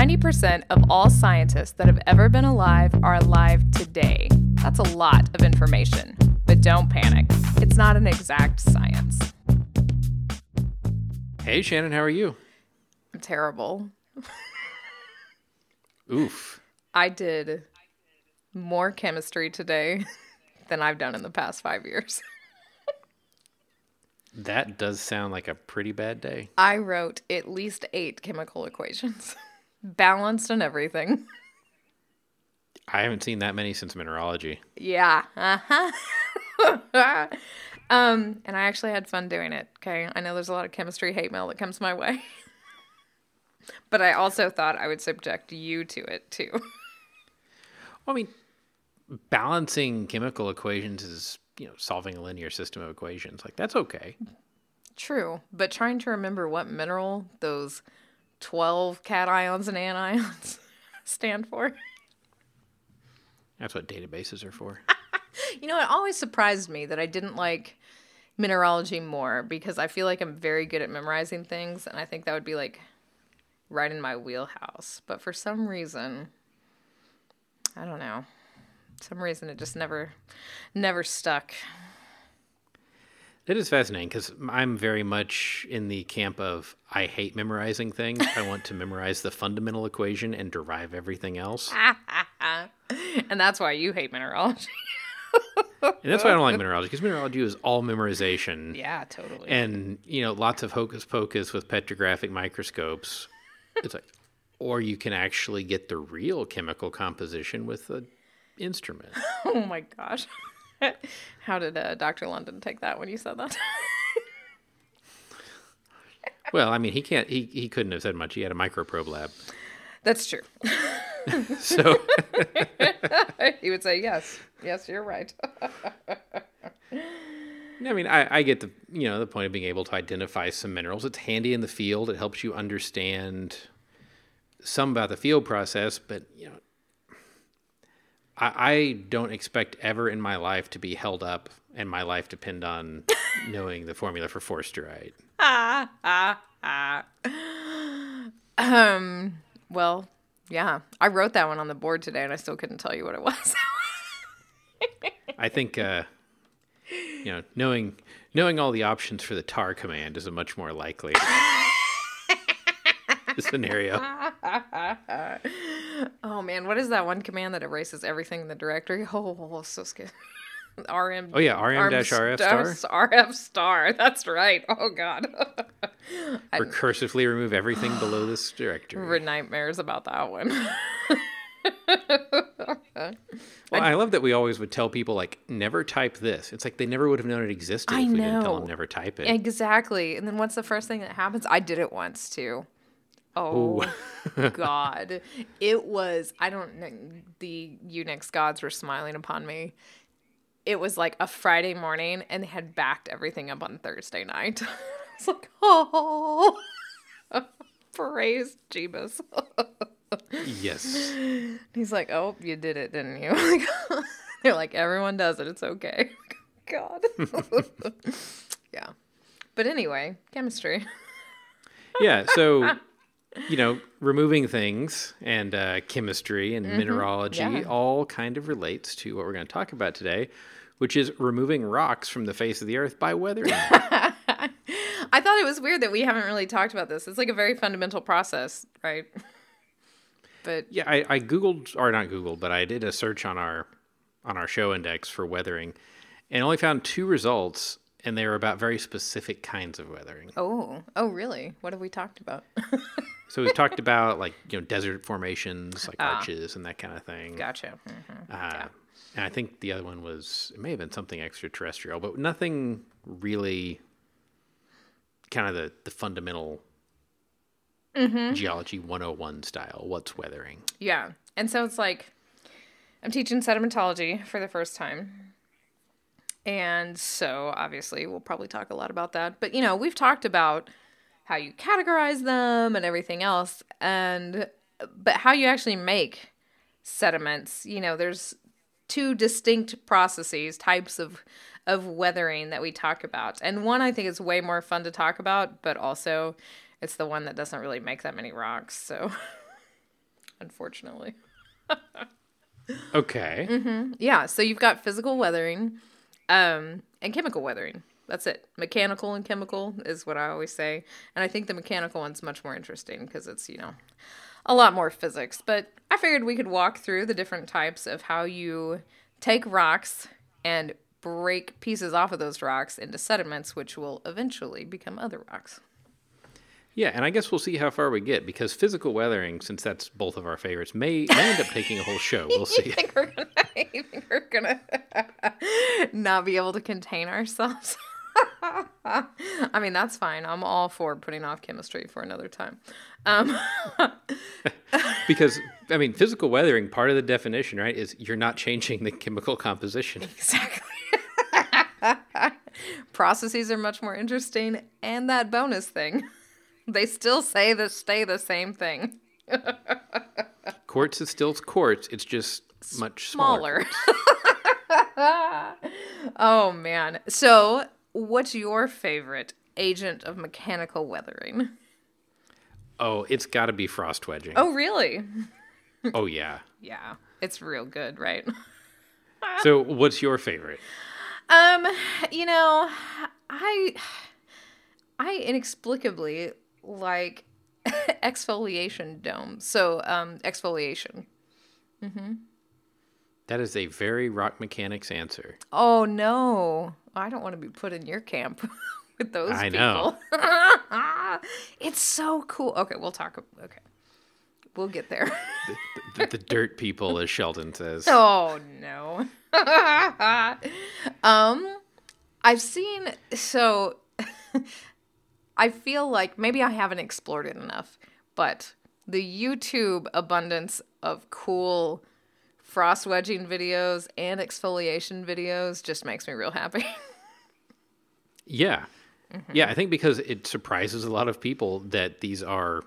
90% of all scientists that have ever been alive are alive today. That's a lot of information, but don't panic. It's not an exact science. Hey, Shannon, how are you? I'm terrible. Oof. I did more chemistry today than I've done in the past five years. That does sound like a pretty bad day. I wrote at least eight chemical equations, balanced and everything. I haven't seen that many since mineralogy. Yeah. Uh-huh. um, and I actually had fun doing it. Okay. I know there's a lot of chemistry hate mail that comes my way. but I also thought I would subject you to it too. Well, I mean, balancing chemical equations is, you know, solving a linear system of equations. Like, that's okay. True. But trying to remember what mineral those 12 cations and anions stand for. That's what databases are for. You know, it always surprised me that I didn't like mineralogy more because I feel like I'm very good at memorizing things and I think that would be like right in my wheelhouse. But for some reason, I don't know. Some reason it just never never stuck. It is fascinating because I'm very much in the camp of I hate memorizing things. I want to memorize the fundamental equation and derive everything else. And that's why you hate mineralogy. And that's why I don't like mineralogy because mineralogy is all memorization. yeah, totally. and you know lots of hocus pocus with petrographic microscopes it's like or you can actually get the real chemical composition with the instrument oh my gosh. How did uh, Dr. London take that when you said that? well i mean he can't he, he couldn't have said much he had a microprobe lab That's true. so he would say, yes, yes, you're right. i mean I, I get the you know the point of being able to identify some minerals it's handy in the field it helps you understand some about the field process but you know I, I don't expect ever in my life to be held up and my life depend on knowing the formula for forsterite Ah, ah, ah. um, well, yeah, I wrote that one on the board today and I still couldn't tell you what it was. I think uh, you know knowing knowing all the options for the tar command is a much more likely scenario. Oh man, what is that one command that erases everything in the directory? Oh, so scary. RM. Oh yeah, RM dash RF star. RF star. That's right. Oh god. Recursively remove everything below this directory. We're nightmares about that one. Well, I love that we always would tell people like never type this. It's like they never would have known it existed I if we didn't tell them never type it. exactly. And then what's the first thing that happens? I did it once too. Oh God. It was I don't know the Unix gods were smiling upon me. It was like a Friday morning and they had backed everything up on Thursday night. I was like, oh praise Jeebus. yes. He's like, Oh, you did it, didn't you? They're like, everyone does it, it's okay. God. yeah. But anyway, chemistry. Yeah. So you know, removing things and uh, chemistry and mineralogy Mm-hmm. yeah. all kind of relates to what we're going to talk about today, which is removing rocks from the face of the earth by weathering. I thought it was weird that we haven't really talked about this. It's like a very fundamental process, right? But Yeah, I, I googled or not googled, but I did a search on our on our show index for weathering, and only found two results, and they were about very specific kinds of weathering. oh, oh, really? What have we talked about? So we've talked about like you know desert formations, like arches and that kind of thing. gotcha. Mhm. Uh, And I think the other one was it may have been something extraterrestrial, but nothing really kind of the the fundamental geology 101 style. What's weathering? Yeah, and so it's like I'm teaching sedimentology for the first time. And so obviously we'll probably talk a lot about that. But you know, we've talked about how you categorize them and everything else and but how you actually make sediments, you know, there's two distinct processes, types of of weathering that we talk about. And one I think is way more fun to talk about, but also it's the one that doesn't really make that many rocks. So unfortunately. Okay. Mm-hmm. Yeah, so you've got physical weathering um, and chemical weathering. That's it. Mechanical and chemical is what I always say. And I think the mechanical one's much more interesting because it's, you know, a lot more physics. But I figured we could walk through the different types of how you take rocks and break pieces off of those rocks into sediments, which will eventually become other rocks. Yeah, and I guess we'll see how far we get because physical weathering, since that's both of our favorites, may, may end up taking a whole show. We'll see. Think we're gonna, think we're gonna not be able to contain ourselves? I mean, that's fine. I'm all for putting off chemistry for another time. Um, Because I mean, physical weathering, part of the definition, right, is you're not changing the chemical composition. exactly. Processes are much more interesting, and that bonus thing, they still say the stay the same thing, Quartz is still quartz. It's just much smaller. smaller. oh man! So, what's your favorite agent of mechanical weathering? Oh, it's got to be frost wedging. Oh, really? oh yeah. Yeah, it's real good, right? So, what's your favorite? Um, you know, I I inexplicably like exfoliation domes. So, um, exfoliation. That is a very rock mechanics answer. Oh no, I don't want to be put in your camp with those people. I people. know. it's so cool. Okay, we'll talk. Okay, we'll get there. The, the, the dirt people, as Sheldon says. Oh no. um I've seen so I feel like maybe I haven't explored it enough, but the YouTube abundance of cool frost wedging videos and exfoliation videos just makes me real happy. Yeah. Mm-hmm. Yeah, I think because it surprises a lot of people that these are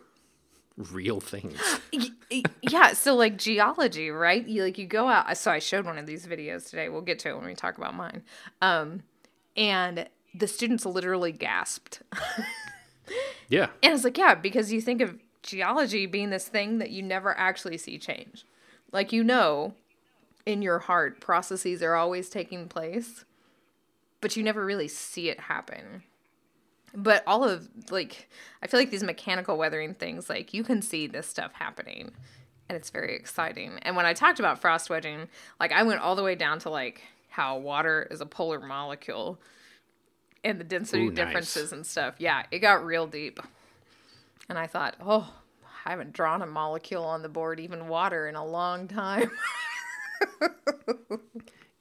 real things. Yeah, so like geology, right? You like you go out. So I showed one of these videos today. We'll get to it when we talk about mine. Um, and the students literally gasped, Yeah. and it's like, yeah, because you think of geology being this thing that you never actually see change. Like you know, in your heart, processes are always taking place, but you never really see it happen. But all of like i feel like these mechanical weathering things like you can see this stuff happening and it's very exciting. And when i talked about frost wedging like i went all the way down to like how water is a polar molecule and the density Ooh, nice. differences and stuff. Yeah it got real deep. And i thought oh i haven't drawn a molecule on the board even water in a long time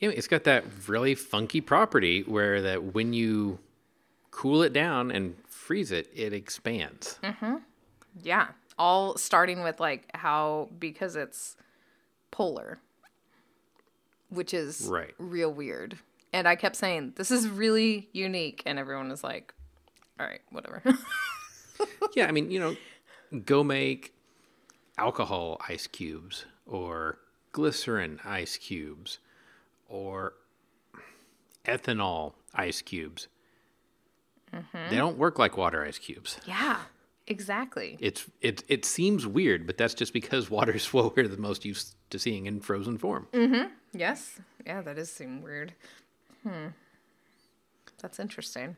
Yeah, It's got that really funky property where that when you cool it down and freeze it, it expands. Mm-hmm. Yeah. All starting with like how because it's polar, which is Right. real weird. And I kept saying, this is really unique. And everyone was like, all right, whatever. yeah, I mean, you know, go make alcohol ice cubes or glycerin ice cubes or ethanol ice cubes. They don't work like water ice cubes. yeah, exactly. It's it it seems weird, but that's just because water is what we're the most used to seeing in frozen form. Mm-hmm. Yes. Yeah, that does seem weird. Hmm. That's interesting.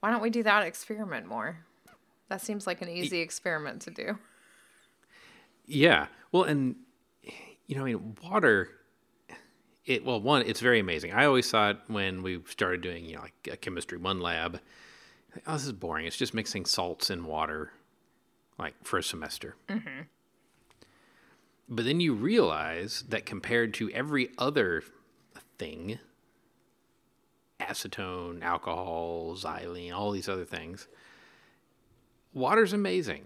Why don't we do that experiment more? That seems like an easy experiment to do. Yeah. Well, and you know, I mean, water. It well, one, it's very amazing. I always thought when we started doing, you know, like a chemistry one lab, oh, this is boring. It's just mixing salts in water, like for a semester. Mm-hmm. But then you realize that compared to every other thing, acetone, alcohol, xylene, all these other things, water's amazing.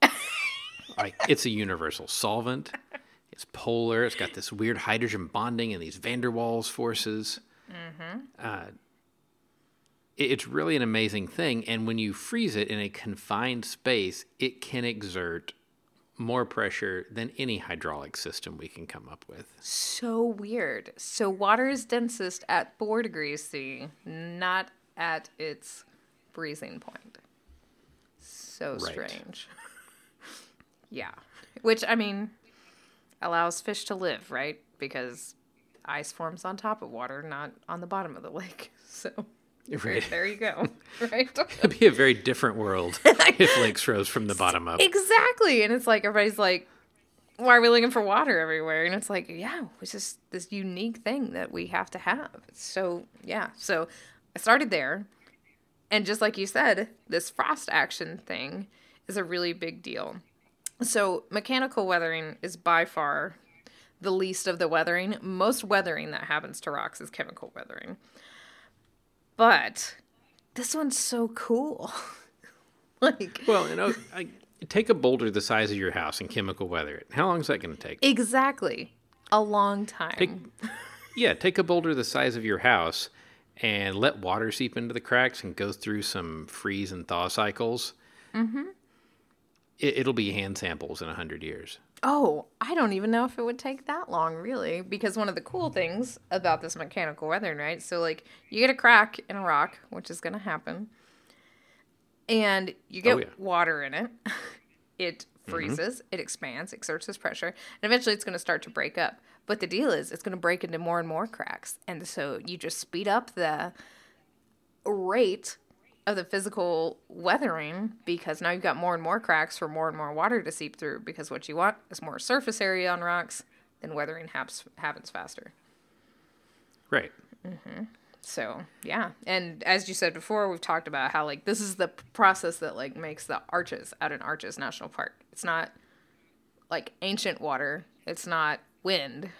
like it's a universal solvent. It's polar. It's got this weird hydrogen bonding and these van der Waals forces. Uh, it- it's really an amazing thing. And when you freeze it in a confined space, it can exert more pressure than any hydraulic system we can come up with. So weird. So water is densest at 4 degrees C, not at its freezing point. So Right. strange. yeah. Which, I mean, allows fish to live, right? Because ice forms on top of water, not on the bottom of the lake. So Right. there you go. Right? It'd be a very different world if lakes rose from the bottom up. exactly. And it's like everybody's like, why are we looking for water everywhere? And it's like, yeah, it's just this unique thing that we have to have. So yeah. So I started there. And just like you said, this frost action thing is a really big deal. So mechanical weathering is by far the least of the weathering. Most weathering that happens to rocks is chemical weathering. But this one's so cool. like Well, you know, I, take a boulder the size of your house and chemical weather it. How long is that going to take? exactly a long time. Take, yeah, take a boulder the size of your house and let water seep into the cracks and go through some freeze and thaw cycles. Mm-hmm. It, it'll be hand samples in a hundred years. Oh, I don't even know if it would take that long, really, because one of the cool things about this mechanical weathering, right? So, like, you get a crack in a rock, which is going to happen, and you get Oh, yeah. water in it. It Mm-hmm. freezes, it expands, exerts this pressure, and eventually it's going to start to break up. But the deal is, it's going to break into more and more cracks, and so you just speed up the rate of the physical weathering because now you've got more and more cracks for more and more water to seep through because what you want is more surface area on rocks then weathering happens happens faster Right. Mm-hmm. So yeah. And as you said before we've talked about how like this is the process that like makes the arches out in arches national park. It's not like ancient water. It's not wind.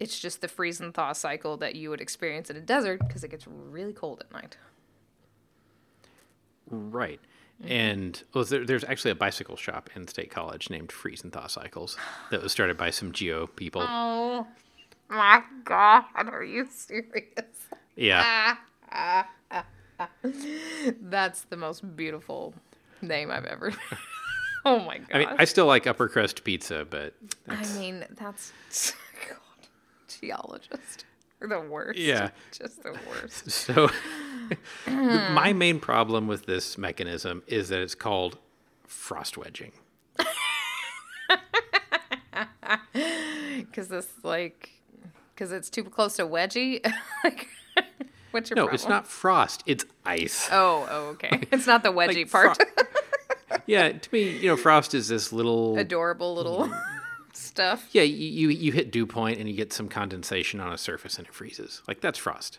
It's just the freeze and thaw cycle that you would experience in a desert because it gets really cold at night. Right. Mm-hmm. And well, there, there's actually a bicycle shop in State College named Freeze and Thaw Cycles that was started by some geo people. Oh my god, are you serious? Yeah. That's the most beautiful name I've ever. oh my god. I mean, I still like upper crust pizza, but I mean, that's God, geologist the worst. Yeah. just the worst. so my main problem with this mechanism is that it's called frost wedging. Because this like, because it's too close to wedgie. like, what's your No, problem? it's not frost, it's ice. Oh, oh, okay. It's not the wedgie Like part. fro- yeah, to me, you know, frost is this little Adorable little mm. stuff. Yeah, you, you you hit dew point and you get some condensation on a surface and it freezes. Like that's frost.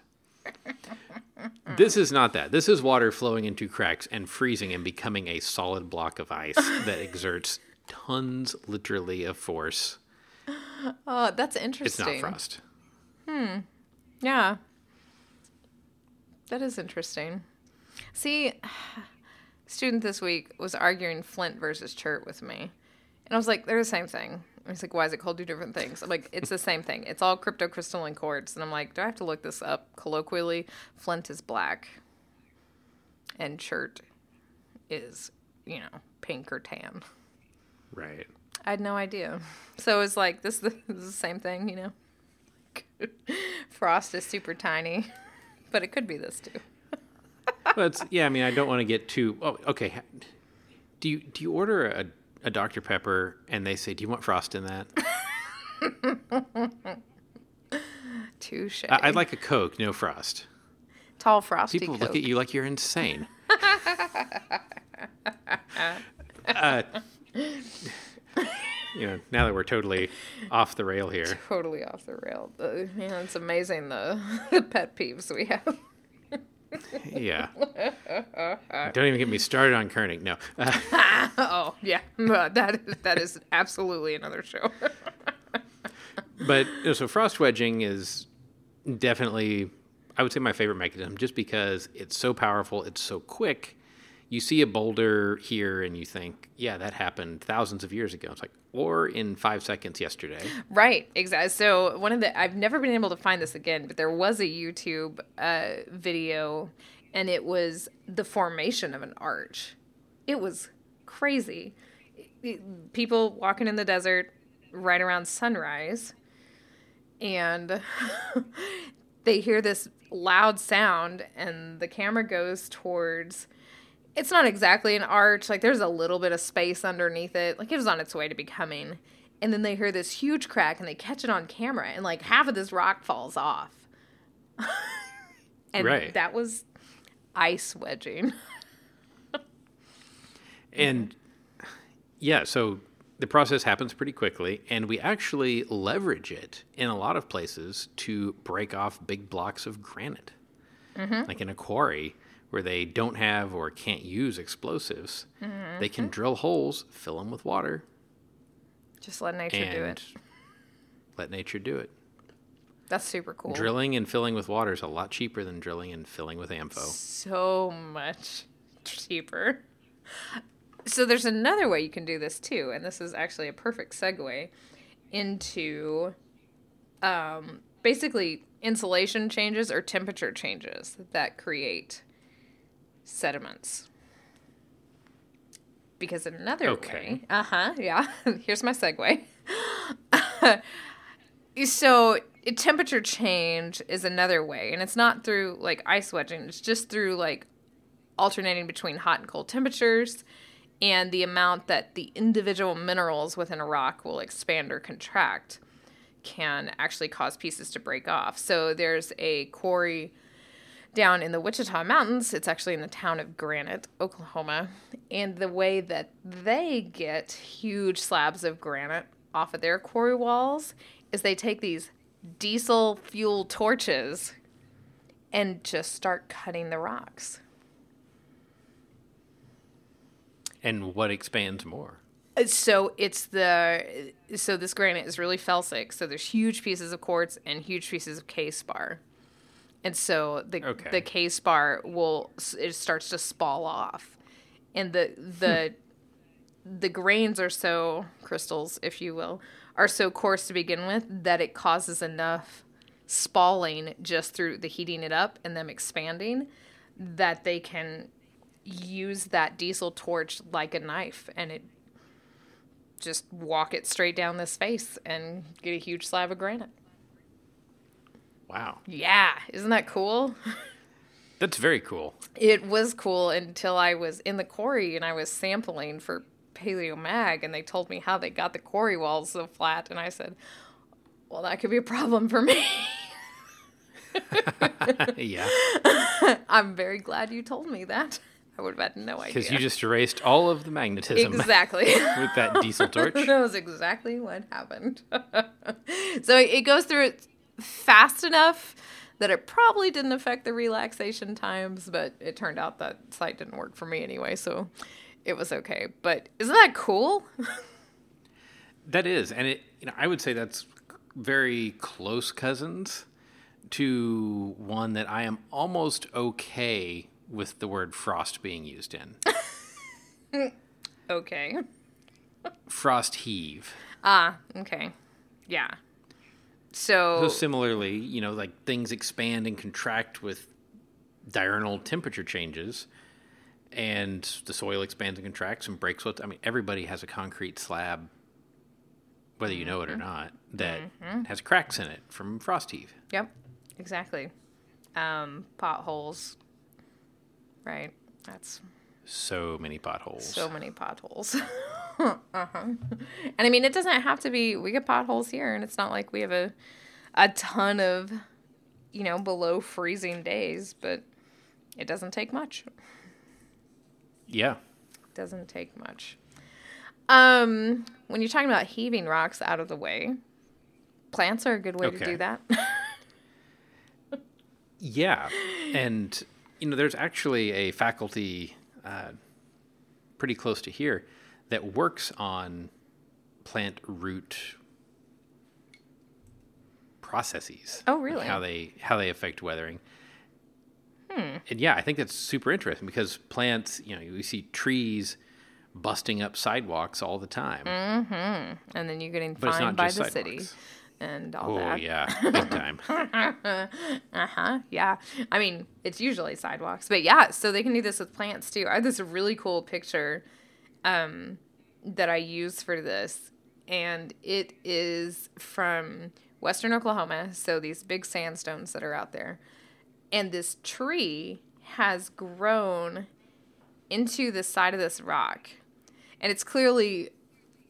this is not that. This is water flowing into cracks and freezing and becoming a solid block of ice that exerts tons, literally, of force. Oh, that's interesting. It's not frost. Hmm. Yeah. That is interesting. See, student this week was arguing Flint versus Chert with me. And I was like, they're the same thing. He's like, why is it called two different things? I'm like, it's the same thing. It's all cryptocrystalline quartz. And I'm like, do I have to look this up colloquially? Flint is black. And Chert is, you know, pink or tan. Right. I had no idea. So it's like, this, this is the same thing, you know? Frost is super tiny, but it could be this too. It's, yeah, I mean, I don't want to get too. Oh, okay. Do you do you order a, a Dr Pepper and they say, "Do you want frost in that?" Touche. I, I'd like a Coke, no frost. Tall frosty People Coke. look at you like you're insane. uh, you know, now that we're totally off the rail here. Totally off the rail. The, yeah, it's amazing the, the pet peeves we have. Yeah. Don't even get me started on Kerning. No. Uh, oh yeah, that that is absolutely another show. but you know, so frost wedging is definitely, I would say, my favorite mechanism just because it's so powerful, it's so quick. You see a boulder here and you think, yeah, that happened thousands of years ago. It's like, or in five seconds yesterday. Right, exactly. So one of the I've never been able to find this again, but there was a YouTube uh, video, and it was the formation of an arch. It was crazy. People walking in the desert right around sunrise, and they hear this loud sound, and the camera goes towards it's not exactly an arch. Like there's a little bit of space underneath it. Like it was on its way to becoming and then they hear this huge crack and they catch it on camera and like half of this rock falls off and Right. that was ice wedging And yeah, so the process happens pretty quickly, and we actually leverage it in a lot of places to break off big blocks of granite. Mm-hmm. Like in a quarry where they don't have or can't use explosives, they can drill holes, fill them with water, just let nature do it let nature do it. that's super cool Drilling and filling with water is a lot cheaper than drilling and filling with ANFO. so much cheaper. So there's another way you can do this too, and this is actually a perfect segue into um, basically insulation changes or temperature changes that create sediments. Because another Okay. way, uh huh, yeah, here's my segue. so a temperature change is another way and it's not through like ice wedging it's just through like alternating between hot and cold temperatures and the amount that the individual minerals within a rock will expand or contract can actually cause pieces to break off so there's a quarry down in the Wichita Mountains. It's actually in the town of Granite, Oklahoma. And the way that they get huge slabs of granite off of their quarry walls is they take these diesel fuel torches and just start cutting the rocks. And what expands more? Uh, so it's the so this granite is really felsic. So there's huge pieces of quartz and huge pieces of K spar, and so the Okay. the K spar will it starts to spall off, and the the hmm. the grains are so crystals, if you will, are so coarse to begin with that it causes enough spalling just through the heating it up and them expanding that they can use that diesel torch like a knife and it just walk it straight down this face and get a huge slab of granite. Wow. Yeah, isn't that cool? That's very cool. It was cool until I was in the quarry and I was sampling for Paleo Mag and they told me how they got the quarry walls so flat and I said, "Well, that could be a problem for me." yeah. I'm very glad you told me that. I would have had no idea. Because you just erased all of the magnetism exactly. with that diesel torch. that was exactly what happened. so it goes through it fast enough that it probably didn't affect the relaxation times, but it turned out that site didn't work for me anyway, so it was okay. But isn't that cool? That is, and it. You know, I would say that's very close cousins to one that I am almost okay with the word frost being used in. okay. Frost heave. Ah, okay. Yeah. So, So similarly, you know, like things expand and contract with diurnal temperature changes, and the soil expands and contracts and breaks. What I mean, everybody has a concrete slab, whether you know it or not, that has cracks in it from frost heave. yep, exactly. Um, potholes. Right. That's So many potholes. So many potholes. uh-huh. And I mean, it doesn't have to be. We get potholes here, and it's not like we have a a ton of, you know, below freezing days. But it doesn't take much. yeah. Doesn't take much. Um, when you're talking about heaving rocks out of the way, plants are a good way to do that. Yeah, and you know, there's actually a faculty uh, pretty close to here that works on plant root processes. Oh, really? How they how they affect weathering. Hmm. And yeah, I think that's super interesting because plants, you know, we see trees busting up sidewalks all the time. and then you're getting But fined by the city sidewalks. And all Oh that. yeah, big time. Uh-huh. Yeah. I mean, it's usually sidewalks. But yeah, so they can do this with plants too. I have this really cool picture um that I use for this and it is from western Oklahoma, so these big sandstones that are out there. And this tree has grown into the side of this rock. And it's clearly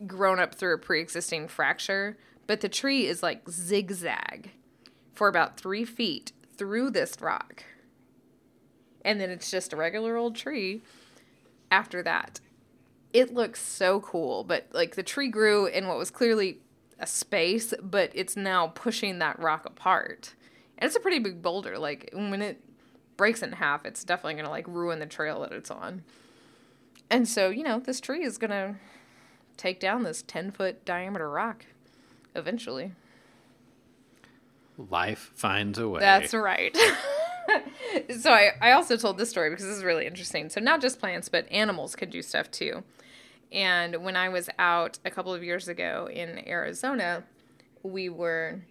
grown up through a pre-existing fracture, but the tree is like zigzag for about three feet through this rock. And then it's just a regular old tree after that. It looks so cool, but like the tree grew in what was clearly a space, but it's now pushing that rock apart. And it's a pretty big boulder. Like when it breaks in half, it's definitely going to like ruin the trail that it's on. And so, you know, this tree is going to take down this 10 foot diameter rock eventually. Life finds a way. That's right. so I, I also told this story because this is really interesting. So not just plants, but animals could do stuff too. And when I was out a couple of years ago in Arizona, we were,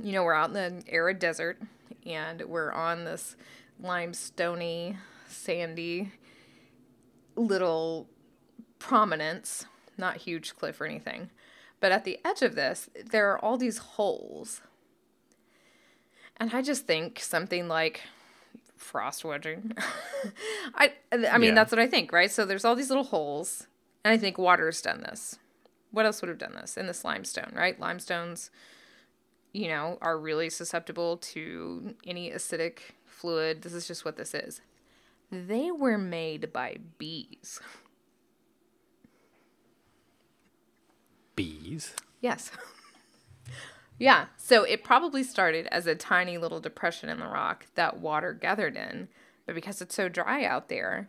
you know, we're out in the arid desert and we're on this limestony, sandy little prominence, not huge cliff or anything. But at the edge of this, there are all these holes and I just think something like frost wedging. I I mean Yeah. that's what I think, right? So there's all these little holes, and I think water's done this. What else would have done this in this limestone, right? Limestones, you know, are really susceptible to any acidic fluid. This is just what this is. They were made by bees. Bees. Yes. yeah. So it probably started as a tiny little depression in the rock that water gathered in. But because it's so dry out there,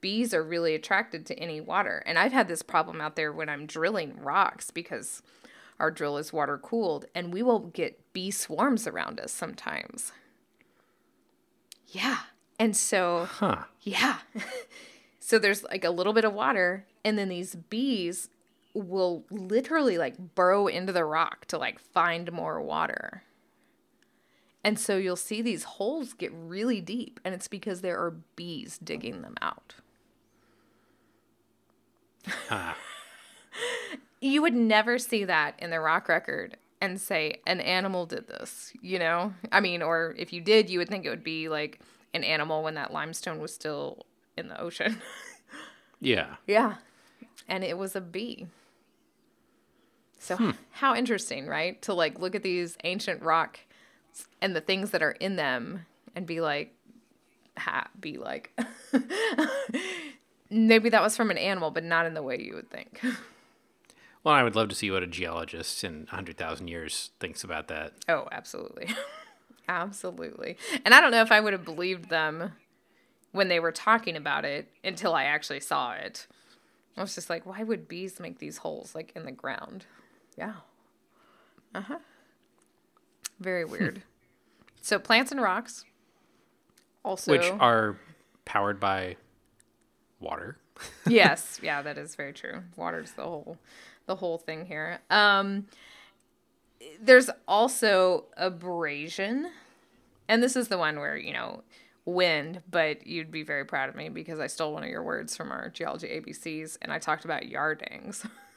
bees are really attracted to any water. And I've had this problem out there when I'm drilling rocks because our drill is water cooled and we will get bee swarms around us sometimes. Yeah. And so Huh. yeah. so there's like a little bit of water, and then these bees will literally like burrow into the rock to like find more water. And so you'll see these holes get really deep, and it's because there are bees digging them out. Ah. You would never see that in the rock record and say an animal did this, you know? I mean, or if you did, you would think it would be like an animal when that limestone was still in the ocean. Yeah. Yeah. And it was a bee. So hmm. how interesting, right? To like look at these ancient rock and the things that are in them and be like ha be like maybe that was from an animal but not in the way you would think. Well, I would love to see what a geologist in 100,000 years thinks about that. Oh, absolutely. absolutely. And I don't know if I would have believed them when they were talking about it until I actually saw it. I was just like, why would bees make these holes like in the ground? Yeah. Uh huh. Very weird. so plants and rocks. Also, Which are powered by water. yes, yeah, that is very true. Water's the whole the whole thing here. Um there's also abrasion. And this is the one where, you know, wind, but you'd be very proud of me because I stole one of your words from our geology ABCs and I talked about yardangs.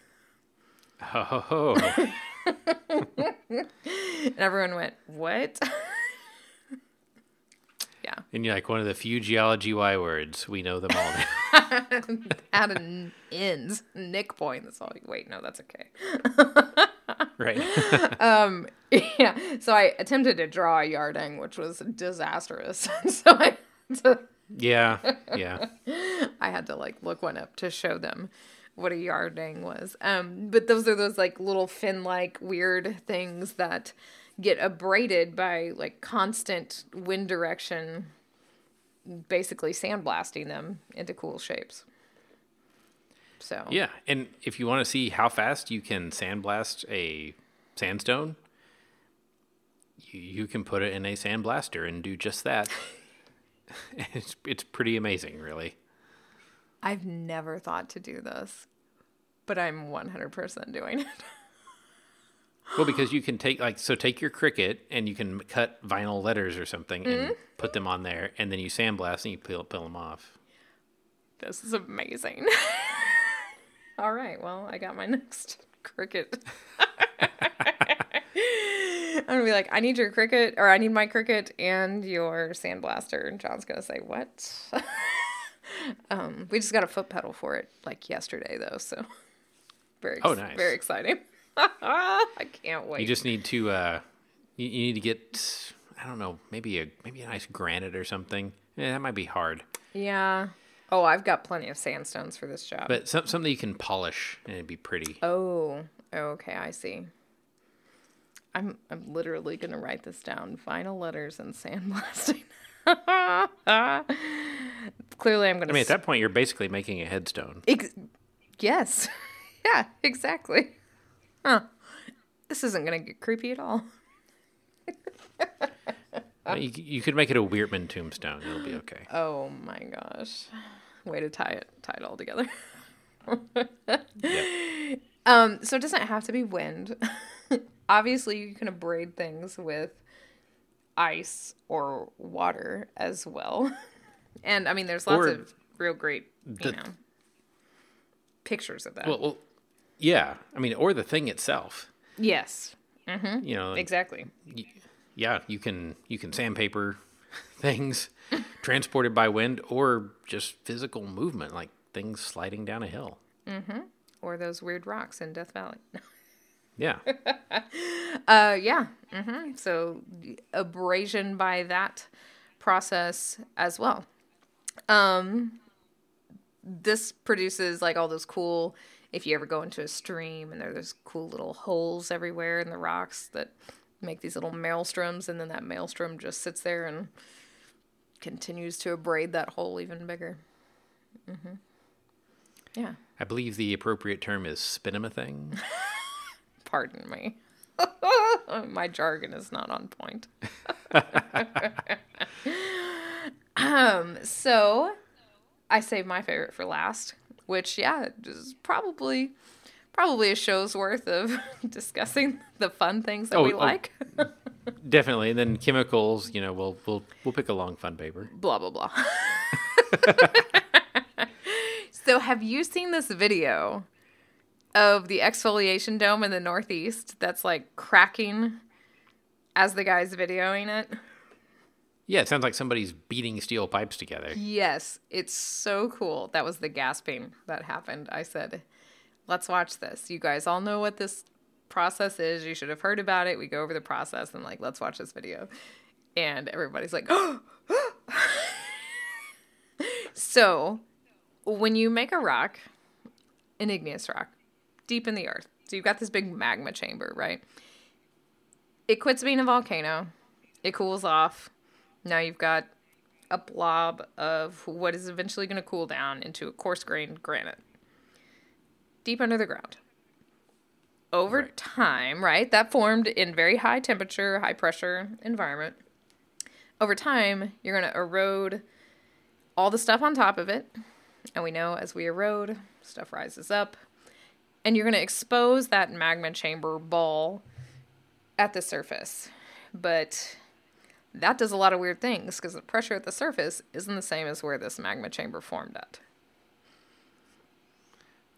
Oh, And everyone went, "What?" yeah. and you're like one of the few geology Y words. We know them all now. Add an ends, knickpoint. That's all. Wait, no, that's okay. right. um, yeah. So I attempted to draw a yardang, which was disastrous. so I had, to, yeah. Yeah. I had to like look one up to show them what a yardang was. Um, but those are those like little fin-like weird things that get abraded by like constant wind direction, basically sandblasting them into cool shapes. So Yeah. And if you want to see how fast you can sandblast a sandstone, you, you can put it in a sandblaster and do just that. it's, it's pretty amazing, really. I've never thought to do this, but I'm 100% doing it. Well, because you can take like so take your Cricut and you can cut vinyl letters or something and mm-hmm. put them on there, and then you sandblast and you peel peel them off. This is amazing. All right, well, I got my next Cricut. I'm gonna be like, I need your Cricut, or I need my Cricut and your sandblaster. And John's gonna say, What? Um, we just got a foot pedal for it like yesterday, though, so Very Oh, nice. Very exciting. I can't wait. You just need to uh, you, you need to get I don't know maybe a maybe a nice granite or something. Yeah, that might be hard, yeah. Oh, I've got plenty of sandstones for this job. but some, something you can polish and it'd be pretty. Oh, okay, I see. I'm I'm literally gonna write this down. Vinyl letters and sandblasting. Clearly, I'm gonna. I mean, at that point, you're basically making a headstone. Ex- yes. yeah. Exactly. Huh. This isn't gonna get creepy at all. You, you could make it a Weirtman tombstone. It'll be okay. Oh my gosh. Way to tie it tie it all together. Yeah. Um, so it doesn't have to be wind. Obviously, you can abrade things with ice or water as well. And I mean, there's lots Or of real great, you the- know, pictures of that. Well, well, yeah. I mean, or the thing itself. yes, You mm-hmm. know, exactly. yeah, you can you can sandpaper things transported by wind or just physical movement, like things sliding down a hill. Mm-hmm. Or those weird rocks in Death Valley. Yeah. Uh, yeah. hmm So abrasion by that process as well. Um, this produces like all those cool. If you ever go into a stream and there, there's cool little holes everywhere in the rocks that make these little maelstroms, and then that maelstrom just sits there and continues to abrade that hole even bigger. Mm-hmm. Yeah. I believe the appropriate term is spinathing. Pardon me. My jargon is not on point. um, so I saved my favorite for last, which yeah, is probably probably a show's worth of discussing the fun things that Oh, we oh. like. Definitely. And then chemicals, you know, we'll we'll we'll pick a long fun paper. blah blah blah. so have you seen this video of the exfoliation dome in the northeast that's like cracking as the guy's videoing it? Yeah, it sounds like somebody's beating steel pipes together. Yes, it's so cool. That was the gasping that happened. I said, "Let's watch this. You guys all know what this process is. You should have heard about it. We go over the process and like, let's watch this video." And everybody's like, oh! So, when you make a rock, an igneous rock, deep in the earth, so you've got this big magma chamber, right? It quits being a volcano, it cools off. Now you've got a blob of what is eventually going to cool down into a coarse grained granite deep under the ground. Over Right. time, right? That formed in very high temperature, high pressure environment. Over time, you're going to erode all the stuff on top of it. And we know as we erode, stuff rises up. And you're going to expose that magma chamber ball at the surface. But that does a lot of weird things because the pressure at the surface isn't the same as where this magma chamber formed at.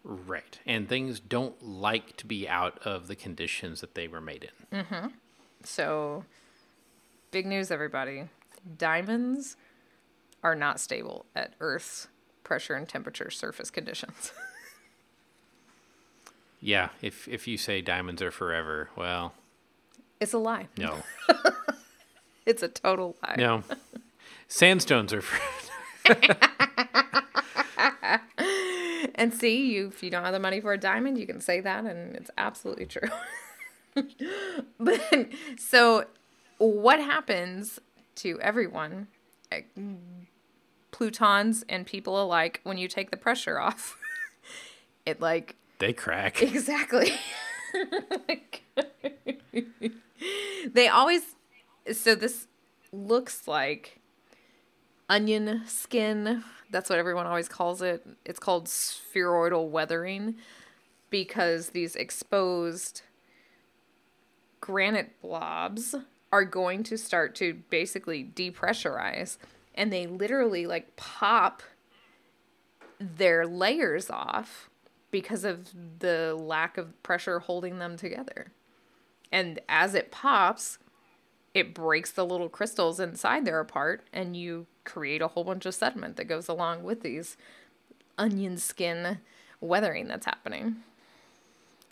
Right. And things don't like to be out of the conditions that they were made in. Mm-hmm. So, big news, everybody. Diamonds are not stable at Earth's pressure and temperature surface conditions. Yeah, if if you say diamonds are forever, well, it's a lie. no. It's a total lie. No. Sandstones are forever. And see, you if you don't have the money for a diamond, you can say that, and it's absolutely true. but so, what happens to everyone, eh, Plutons and people alike, when you take the pressure off? it like They crack. exactly. they always so this looks like onion skin. That's what everyone always calls it. It's called spheroidal weathering because these exposed granite blobs are going to start to basically depressurize and they literally like pop their layers off because of the lack of pressure holding them together. And as it pops, it breaks the little crystals inside there apart, and you create a whole bunch of sediment that goes along with these onion skin weathering that's happening.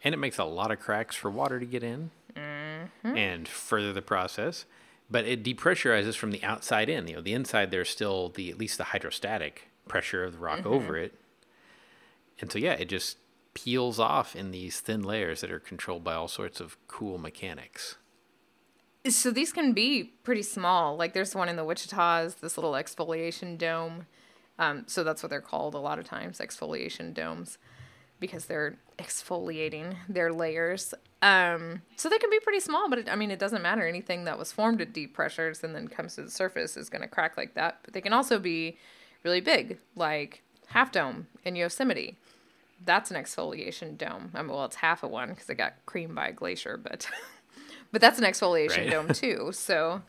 and it makes a lot of cracks for water to get in mm-hmm. and further the process. But it depressurizes from the outside in. You know, the inside there's still the at least the hydrostatic pressure of the rock mm-hmm. over it, and so yeah, it just peels off in these thin layers that are controlled by all sorts of cool mechanics. So these can be pretty small. Like there's one in the Wichita's, this little exfoliation dome. Um, so that's what they're called a lot of times, exfoliation domes, because they're exfoliating their layers. Um, so they can be pretty small, but it, I mean, it doesn't matter. Anything that was formed at deep pressures and then comes to the surface is going to crack like that. But they can also be really big, like Half Dome in Yosemite. That's an exfoliation dome. I mean, well, it's half of one because it got creamed by a glacier, but but that's an exfoliation Right. dome too. So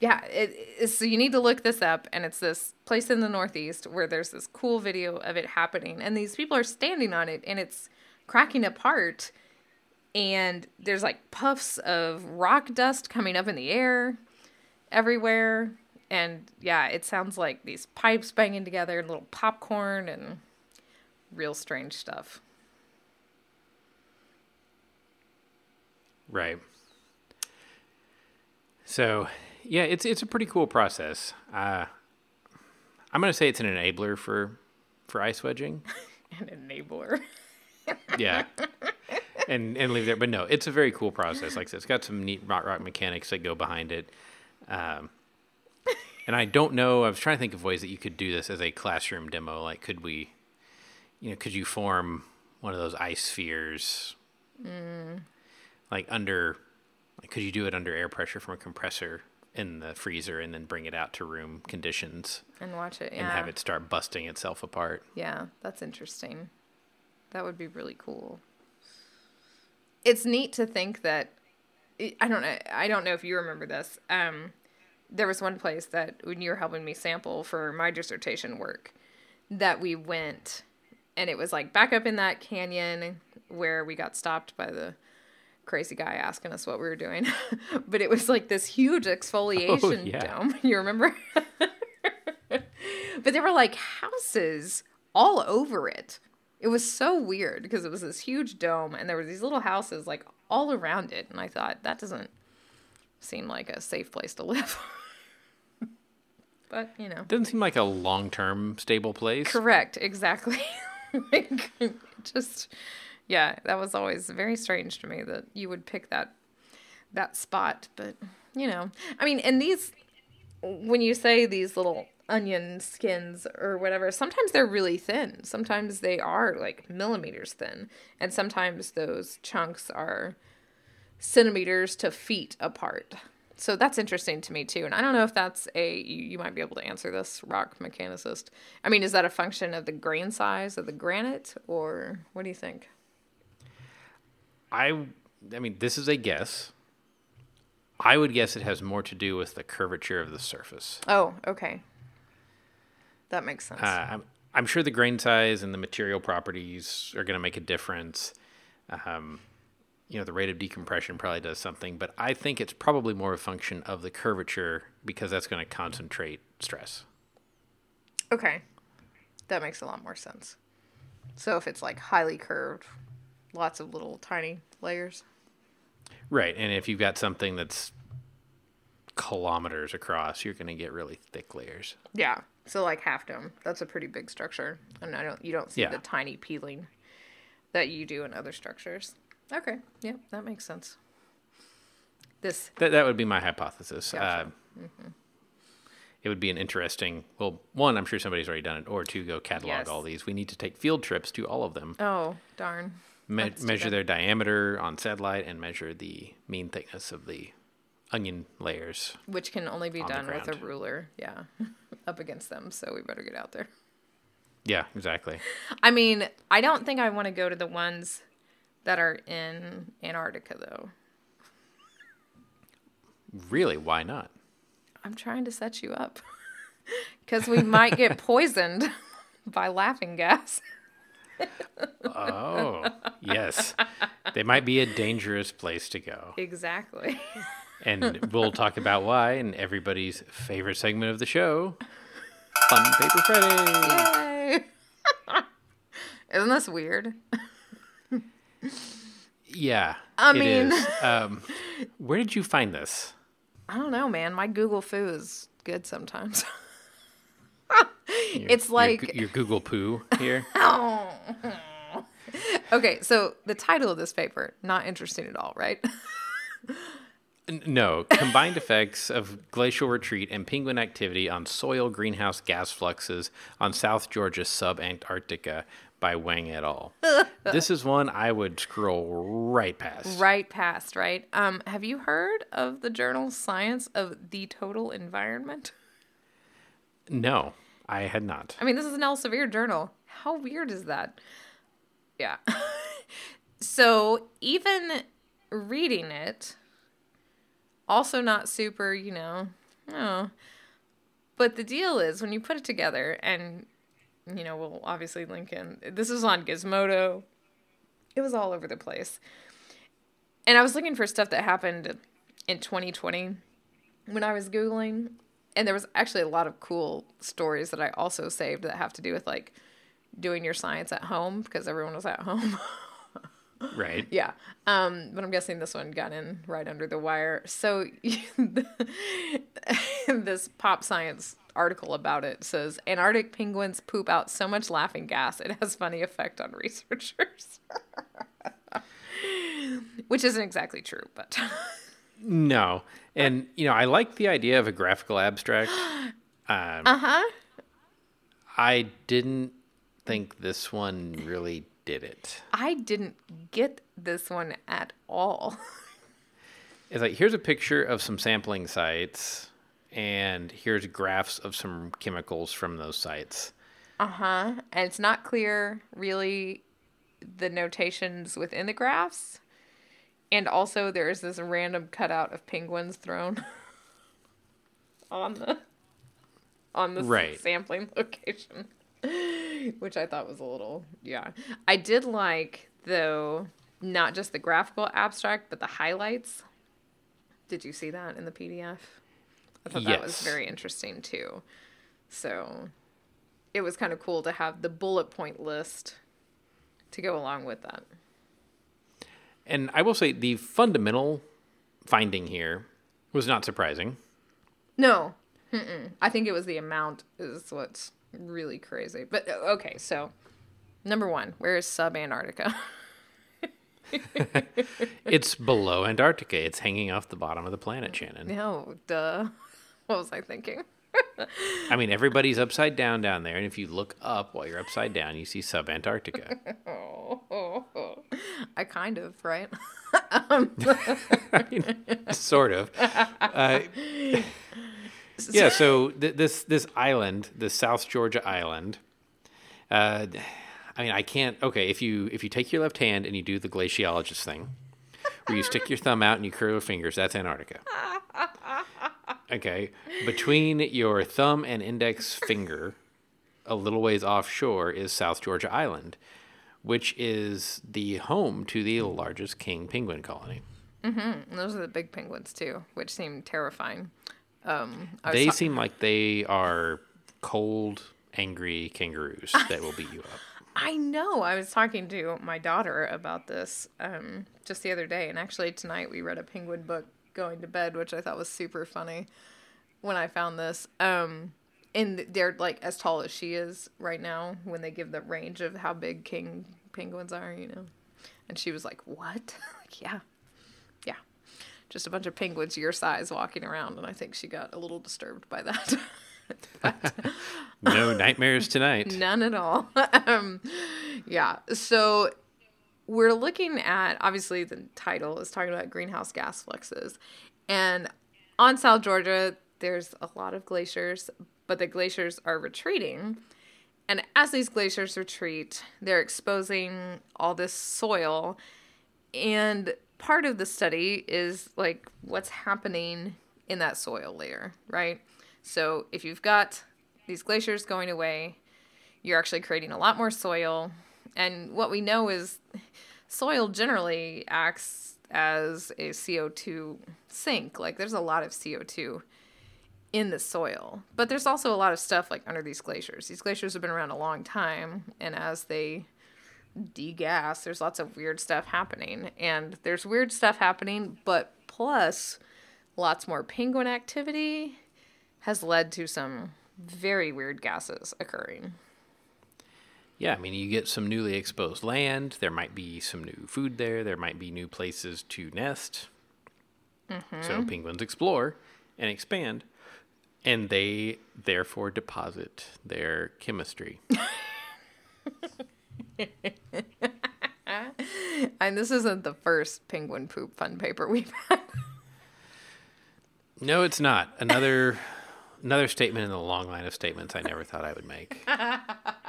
yeah, it, it's, so you need to look this up, and it's this place in the Northeast where there's this cool video of it happening, and these people are standing on it, and it's cracking apart, and there's like puffs of rock dust coming up in the air everywhere, and yeah, it sounds like these pipes banging together, and little popcorn, and real strange stuff. Right. So, yeah, it's it's a pretty cool process. Uh, I'm gonna say it's an enabler for for ice wedging. An enabler. Yeah. and and leave there, but no, it's a very cool process. Like I said, it's got some neat rock rock mechanics that go behind it. Um, and I don't know. I was trying to think of ways that you could do this as a classroom demo. Like, could we, you know, could you form one of those ice spheres, like under, like, could you do it under air pressure from a compressor in the freezer and then bring it out to room conditions and watch it. Yeah. and have it start busting itself apart? Yeah, that's interesting. That would be really cool. It's neat to think that I don't know. I don't know if you remember this. Um, there was one place that when you were helping me sample for my dissertation work, that we went, and it was like back up in that canyon where we got stopped by the crazy guy asking us what we were doing. but it was like this huge exfoliation oh, yeah. dome. You remember? but there were like houses all over it. It was so weird because it was this huge dome and there were these little houses like all around it and I thought that doesn't seem like a safe place to live. but, you know. Doesn't seem like a long term stable place. Correct, exactly. like, just yeah, that was always very strange to me that you would pick that that spot, but you know. I mean, and these when you say these little onion skins or whatever, sometimes they're really thin. Sometimes they are like millimeters thin, and sometimes those chunks are centimeters to feet apart. So that's interesting to me too. And I don't know if that's a you, you might be able to answer this rock mechanicist. I mean, is that a function of the grain size of the granite or what do you think? I I mean, this is a guess. I would guess it has more to do with the curvature of the surface. Oh, okay. That makes sense. Uh, I'm, I'm sure the grain size and the material properties are going to make a difference. Um, you know, the rate of decompression probably does something, but I think it's probably more a function of the curvature because that's going to concentrate stress. okay. That makes a lot more sense. So if it's like highly curved, lots of little tiny layers. Right. And if you've got something that's kilometers across, you're going to get really thick layers. Yeah. So like half dome, that's a pretty big structure, and I don't you don't see Yeah. the tiny peeling that you do in other structures. Okay. Yeah, that makes sense. This That, that would be my hypothesis. Gotcha. Uh, It would be an interesting, well, one, I'm sure somebody's already done it, or two, go catalog Yes. all these. We need to take field trips to all of them, oh darn. me- measure their diameter on satellite, and measure the mean thickness of the onion layers. Which can only be On done with a ruler, yeah, up against them. So we better get out there. Yeah, exactly. I mean, I don't think I want to go to the ones that are in Antarctica though. Really, why not? I'm trying to set you up because we might get poisoned by laughing gas. Oh, yes. They might be a dangerous place to go. Exactly. And we'll talk about why in everybody's favorite segment of the show Fun Paper Friday. Yay! Isn't this weird? Yeah. I mean-. Um, where did you find this? I don't know, man. My Google foo is good sometimes. Your- it's like Goo- your, Google poo here. okay, so the title of this paper not interesting at all, right? No, combined effects of glacial retreat and penguin activity on soil greenhouse gas fluxes on South Georgia sub-Antarctica by Wang et al. this is one I would scroll right past. right past, right? Um, have you heard of the journal Science of the Total Environment? No, I had not. I mean, this is an Elsevier journal. How weird is that? Yeah. so even reading it, also not super, you know, oh. But the deal is when you put it together, and you know, we'll obviously link in. This is on Gizmodo. It was all over the place. And I was looking for stuff that happened in 2020 when I was Googling. And there was actually a lot of cool stories that I also saved that have to do with like doing your science at home because everyone was at home. Right. yeah. Um, but I'm guessing this one got in right under the wire. So this pop science article about it says Antarctic penguins poop out so much laughing gas it has funny effect on researchers. Which isn't exactly true, but No, and you know I like the idea of a graphical abstract. Um, uh huh. I didn't think this one really did it. I didn't get this one at all. It's like here's a picture of some sampling sites, and here's graphs of some chemicals from those sites. Uh huh. And it's not clear really the notations within the graphs. And also, there's this random cutout of penguins thrown on the on the Right. sampling location, which I thought was a little yeah. I did like though not just the graphical abstract, but the highlights. Did you see that in the PDF? I thought that was very interesting too. So it was kind of cool to have the bullet point list to go along with that. And I will say the fundamental finding here was not surprising. No, Mm-mm. I think it was the amount is what's really crazy. But uh, okay, so number one, where is sub Antarctica? It's below Antarctica. It's hanging off the bottom of the planet, Shannon. no, duh. What was I thinking? I mean, everybody's upside down down there, and if you look up while you're upside down, you see sub Antarctica. Oh, I kind of right. I mean, sort of. Uh, yeah. So th- this this island, the South Georgia island. Uh, I mean, I can't. Okay, if you if you take your left hand and you do the glaciologist thing, where you stick your thumb out and you curl your fingers, that's Antarctica. Okay, between your thumb and index finger, a little ways offshore, is South Georgia Island, which is the home to the largest king penguin colony. And those are the big penguins too, which seem terrifying. Um, They seem like they are cold, angry kangaroos that will beat you up. I know. I was talking to my daughter about this um, just the other day, and actually tonight we read a penguin book going to bed, which I thought was super funny when I found this. Um, and they're like as tall as she is right now when they give the range of how big king penguins are, you know. And she was like, "What?" like, yeah, yeah, just a bunch of penguins your size walking around, and I think she got a little disturbed by that. No nightmares tonight. None at all. um, yeah. So we're looking at obviously the title is talking about greenhouse gas fluxes, and on South Georgia there's a lot of glaciers, but the glaciers are retreating. And as these glaciers retreat, they're exposing all this soil. And part of the study is like what's happening in that soil layer, right? So if you've got these glaciers going away, you're actually creating a lot more soil. And what we know is soil generally acts as a CO2 sink. Like there's a lot of CO2 in the soil. But there's also a lot of stuff like under these glaciers. These glaciers have been around a long time, and as they degas. There's lots of weird stuff happening. And there's weird stuff happening, but plus lots more penguin activity has led to some very weird gases occurring. Yeah, I mean, you get some newly exposed land. There might be some new food there. There might be new places to nest. Mm-hmm. So penguins explore and expand, and they therefore deposit their chemistry. And this isn't the first penguin poop fun paper we've had. no, it's not. Another another statement in the long line of statements I never thought I would make.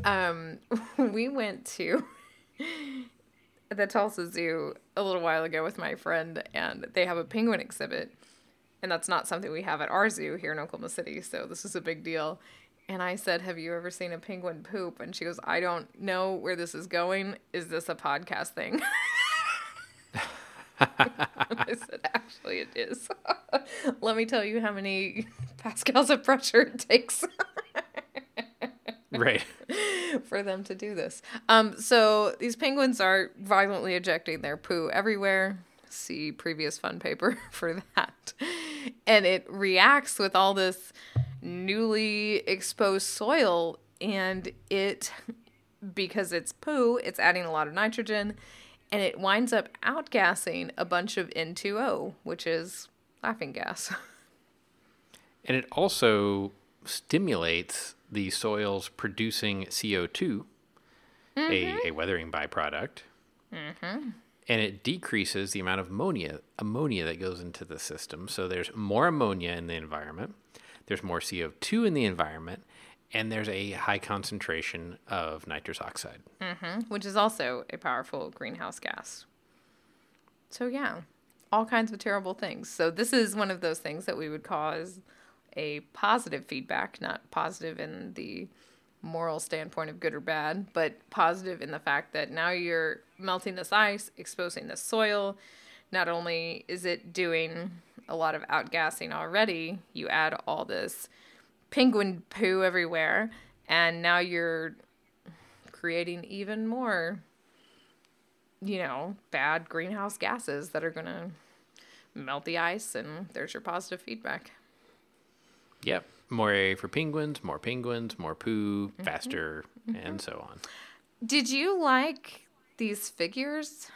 Um, we went to the Tulsa Zoo a little while ago with my friend, and they have a penguin exhibit. And that's not something we have at our zoo here in Oklahoma City, so this is a big deal. And I said, Have you ever seen a penguin poop? And she goes, I don't know where this is going. Is this a podcast thing? I said, Actually, it is. Let me tell you how many pascals of pressure it takes. Right. for them to do this. Um, so these penguins are violently ejecting their poo everywhere. See previous fun paper for that. And it reacts with all this newly exposed soil, and it, because it's poo, it's adding a lot of nitrogen, and it winds up outgassing a bunch of N2O, which is laughing gas. And it also stimulates the soils producing CO2, a, mm-hmm. a weathering byproduct. Mm-hmm. And it decreases the amount of ammonia, ammonia that goes into the system. So there's more ammonia in the environment, there's more CO2 in the environment, and there's a high concentration of nitrous oxide. Mm-hmm. which is also a powerful greenhouse gas. So yeah, all kinds of terrible things. So this is one of those things that we would as a positive feedback, not positive in the moral standpoint of good or bad, but positive in the fact that now you're melting this ice, exposing the soil. Not only is it doing a lot of outgassing already, you add all this penguin poo everywhere, and now you're creating even more, you know, bad greenhouse gases that are going to melt the ice, and there's your positive feedback. Yep. More area for penguins, more penguins, more poo, mm-hmm. faster, mm-hmm. and so on. Did you like these figures?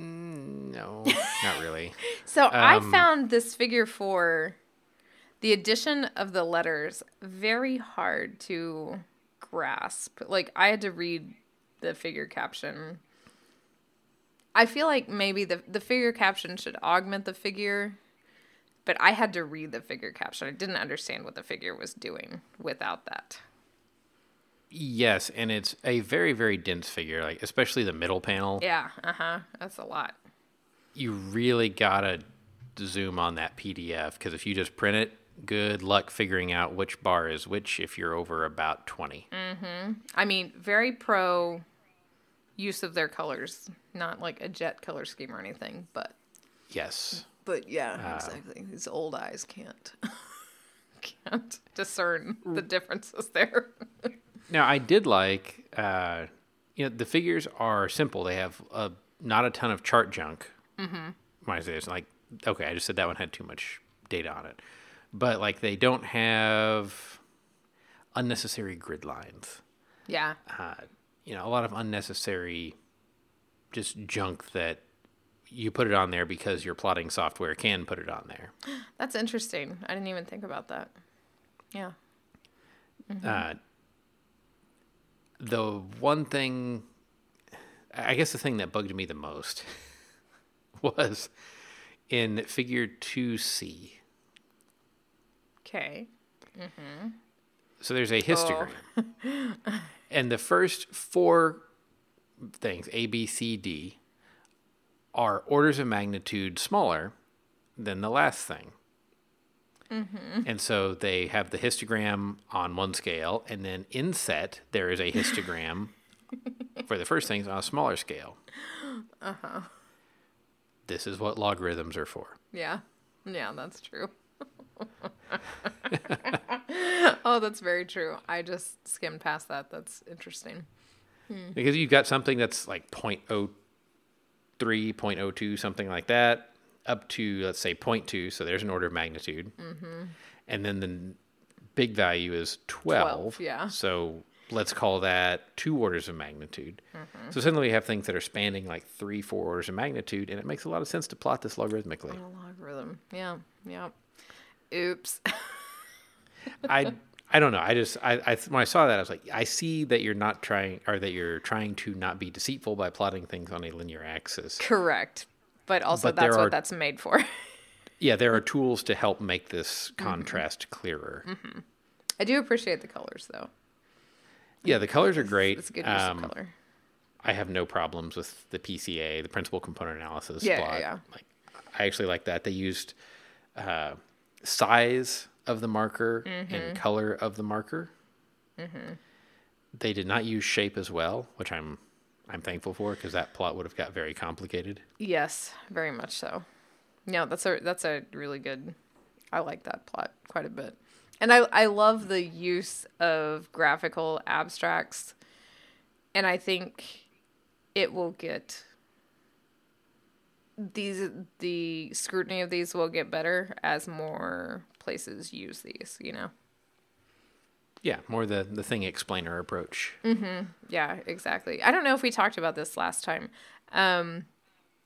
Mm, no, not really. So I Um, found this figure for the addition of the letters very hard to grasp. Like I had to read the figure caption. I feel like maybe the the figure caption should augment the figure, but I had to read the figure caption. I didn't understand what the figure was doing without that. Yes, and it's a very, very dense figure, like especially the middle panel. Yeah, uh-huh. That's a lot. You really gotta zoom on that PDF because if you just print it, good luck figuring out which bar is which if you're over about 20. Mm-hmm. I mean, very pro use of their colors, not like a jet color scheme or anything, but Yes. But yeah, exactly. These old eyes can't can't discern the differences there. Now, I did like, uh, you know, the figures are simple. They have uh, not a ton of chart junk. Mm-hmm. When I this, like, okay, I just said that one had too much data on it. But, like, they don't have unnecessary grid lines. yeah. Uh, you know, a lot of unnecessary just junk that you put it on there because your plotting software can put it on there. That's interesting. I didn't even think about that. Yeah. Uh, the one thing, I guess the thing that bugged me the most was in figure 2C. Okay. So there's a histogram. and the first four things, A, B, C, D, are orders of magnitude smaller than the last thing. And so they have the histogram on one scale, and then inset, there is a histogram for the first things on a smaller scale. Uh huh. This is what logarithms are for. Yeah. Yeah, that's true. oh, that's very true. I just skimmed past that. That's interesting. because you've got something that's like 0.03 0.02 something like that up to let's say 0.2 so there's an order of magnitude mm-hmm. and then the big value is 12, 12, yeah. so let's call that two orders of magnitude mm-hmm. so suddenly we have things that are spanning like three four orders of magnitude and it makes a lot of sense to plot this logarithmically A logarithm. Yeah. Yeah. Oops. I I don't know. I just I, I when I saw that I was like I see that you're not trying or that you're trying to not be deceitful by plotting things on a linear axis. Correct. But also, But that's what that's made for. Yeah, there are tools to help make this Mm-hmm. contrast clearer. I do appreciate the colors, though. Yeah, the colors are great. It's a good use Um, of color. I have no problems with the PCA, the principal component analysis Yeah, yeah, plot. yeah. Like I actually like that. They used uh, size of the marker Mm-hmm. and color of the marker. They did not use shape as well, which I'm I'm thankful for because that plot would have got very complicated. Yes, very much so. No, that's a that's a really good. I like that plot quite a bit, and I I love the use of graphical abstracts, and I think it will get these the scrutiny of these will get better as more places use these. You know. Yeah, more the the thing explainer approach. Mm-hmm. Yeah, exactly. I don't know if we talked about this last time. Um,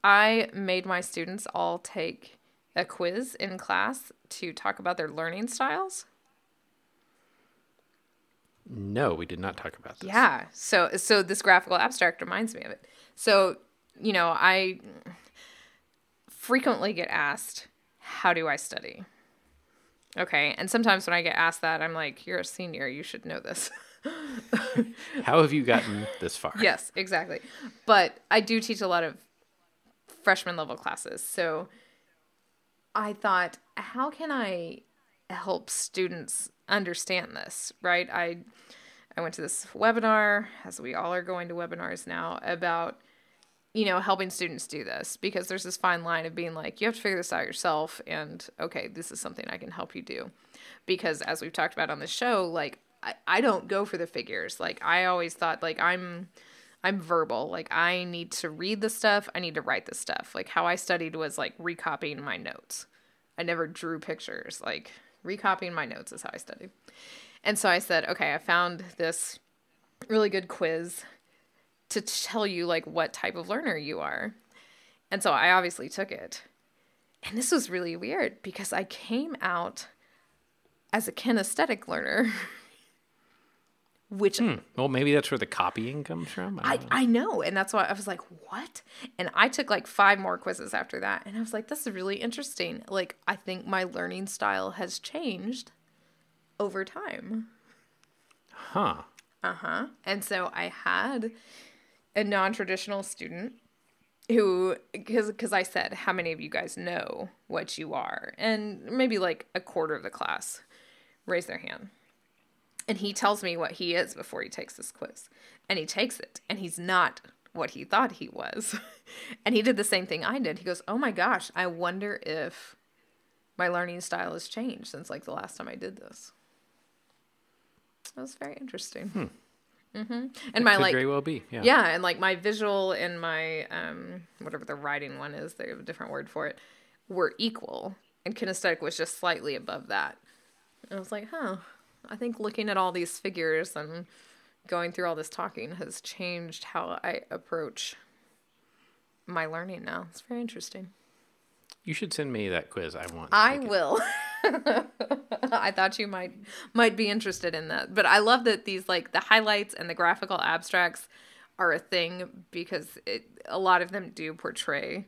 I made my students all take a quiz in class to talk about their learning styles. No, we did not talk about this. Yeah. So so this graphical abstract reminds me of it. So, you know, I frequently get asked, how do I study? Okay. And sometimes when I get asked that, I'm like, you're a senior, you should know this. How have you gotten this far? Yes, exactly. But I do teach a lot of freshman level classes. So I thought, how can I help students understand this, right? I I went to this webinar, as we all are going to webinars now, about you know, helping students do this because there's this fine line of being like, you have to figure this out yourself and okay, this is something I can help you do. Because as we've talked about on the show, like I, I don't go for the figures. Like I always thought like I'm I'm verbal. Like I need to read the stuff, I need to write the stuff. Like how I studied was like recopying my notes. I never drew pictures. Like recopying my notes is how I studied. And so I said, okay, I found this really good quiz to tell you like what type of learner you are. And so I obviously took it. And this was really weird because I came out as a kinesthetic learner, which Well, maybe that's where the copying comes from. I I, know. I know. And that's why I was like, what? And I took like five more quizzes after that. And I was like, this is really interesting. Like, I think my learning style has changed over time. huh. Uh-huh. And so I had a non-traditional student who because because I said how many of you guys know what you are and maybe like a quarter of the class raise their hand. And he tells me what he is before he takes this quiz. And he takes it and he's not what he thought he was. and he did the same thing I did. He goes, "Oh my gosh, I wonder if my learning style has changed since like the last time I did this." That was very interesting. hmm And my Could like very well be. Yeah. yeah, and like my visual and my um whatever the writing one is, they have a different word for it, were equal. And kinesthetic was just slightly above that. And I was like, huh. I think looking at all these figures and going through all this talking has changed how I approach my learning now. It's very interesting. You should send me that quiz. I want. I it. will. I thought you might might be interested in that. But I love that these like the highlights and the graphical abstracts are a thing because it a lot of them do portray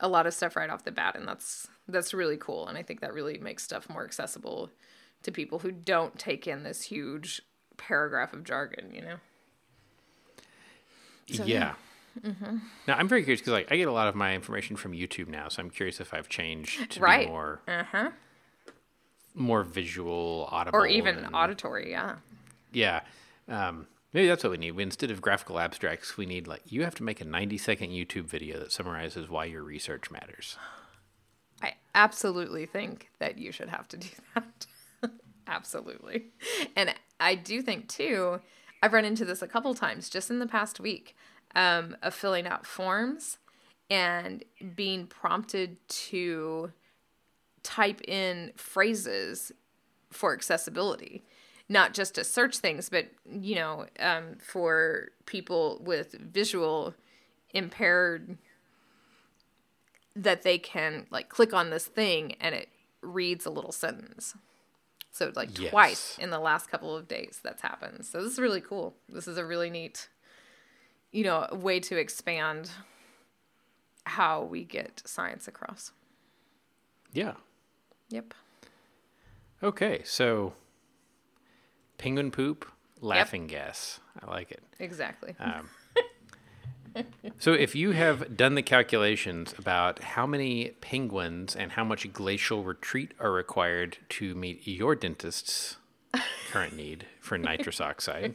a lot of stuff right off the bat and that's that's really cool and I think that really makes stuff more accessible to people who don't take in this huge paragraph of jargon, you know. So, yeah. Mm-hmm. Now I'm very curious because like I get a lot of my information from YouTube now, so I'm curious if I've changed to Right. be more Uh-huh. More visual, audible, Or even and- auditory, yeah. Yeah. Um, maybe that's what we need. We, instead of graphical abstracts, we need like you have to make a 90 second YouTube video that summarizes why your research matters. I absolutely think that you should have to do that. absolutely. And I do think, too, I've run into this a couple times just in the past week um, of filling out forms and being prompted to type in phrases for accessibility not just to search things but you know um, for people with visual impaired that they can like click on this thing and it reads a little sentence so like Yes. twice in the last couple of days that's happened so this is really cool this is a really neat you know way to expand how we get science across Yeah. Yep Okay, so penguin poop, laughing gas. I like it. exactly Um, so, if you have done the calculations about how many penguins and how much glacial retreat are required to meet your dentist's current need for nitrous oxide,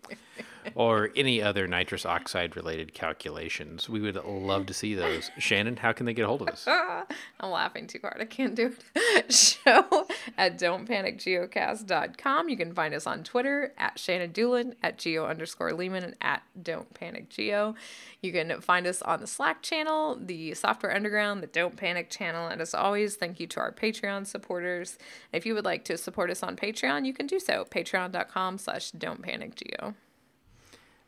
or any other nitrous oxide related calculations, we would love to see those. Shannon, how can they get a hold of us? I'm laughing too hard. I can't do it. Show at don'tpanicgeocast.com. You can find us on Twitter at Shannon Dulin, at geo underscore Leeman, and at Don't Panic Geo. You can find us on the Slack channel, the Software Underground, the Don't Panic channel. And as always, thank you to our Patreon supporters. If you would like to support us on Patreon, you can do so. Patreon.com slash Don't Panic Geo.